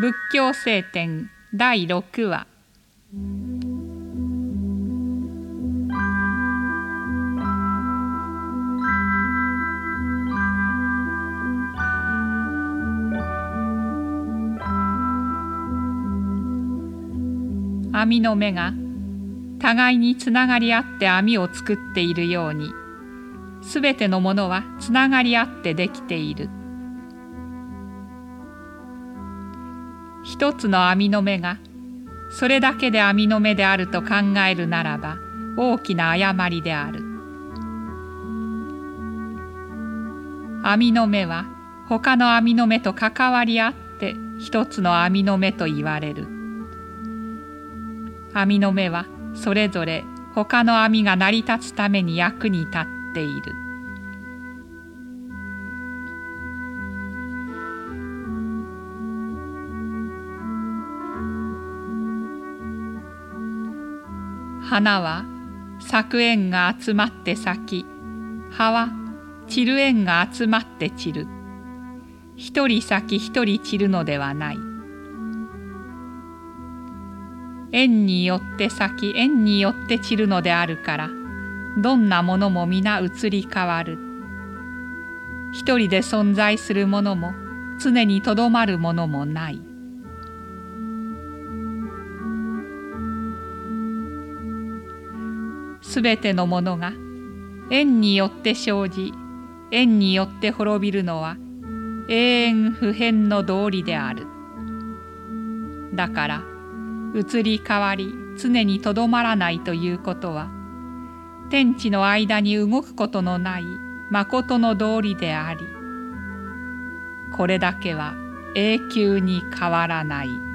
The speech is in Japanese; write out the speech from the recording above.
仏教聖典第6話。網の目が互いにつながり合って網を作っているようにすべてのものはつながり合ってできている。一つの網の目がそれだけで網の目であると考えるならば大きな誤りである。網の目は他の網の目と関わり合って一つの網の目と言われる。網の目はそれぞれ他の網が成り立つために役に立っている。花は咲く縁が集まって咲き葉は散る縁が集まって散る。一人咲き一人散るのではない。縁によって咲き縁によって散るのであるからどんなものも皆移り変わる。一人で存在するものも常にとどまるものもない。すべてのものが縁によって生じ縁によって滅びるのは永遠不変の道理であるだから移り変わり常にとどまらないということは天地の間に動くことのない誠の道理でありこれだけは永久に変わらない。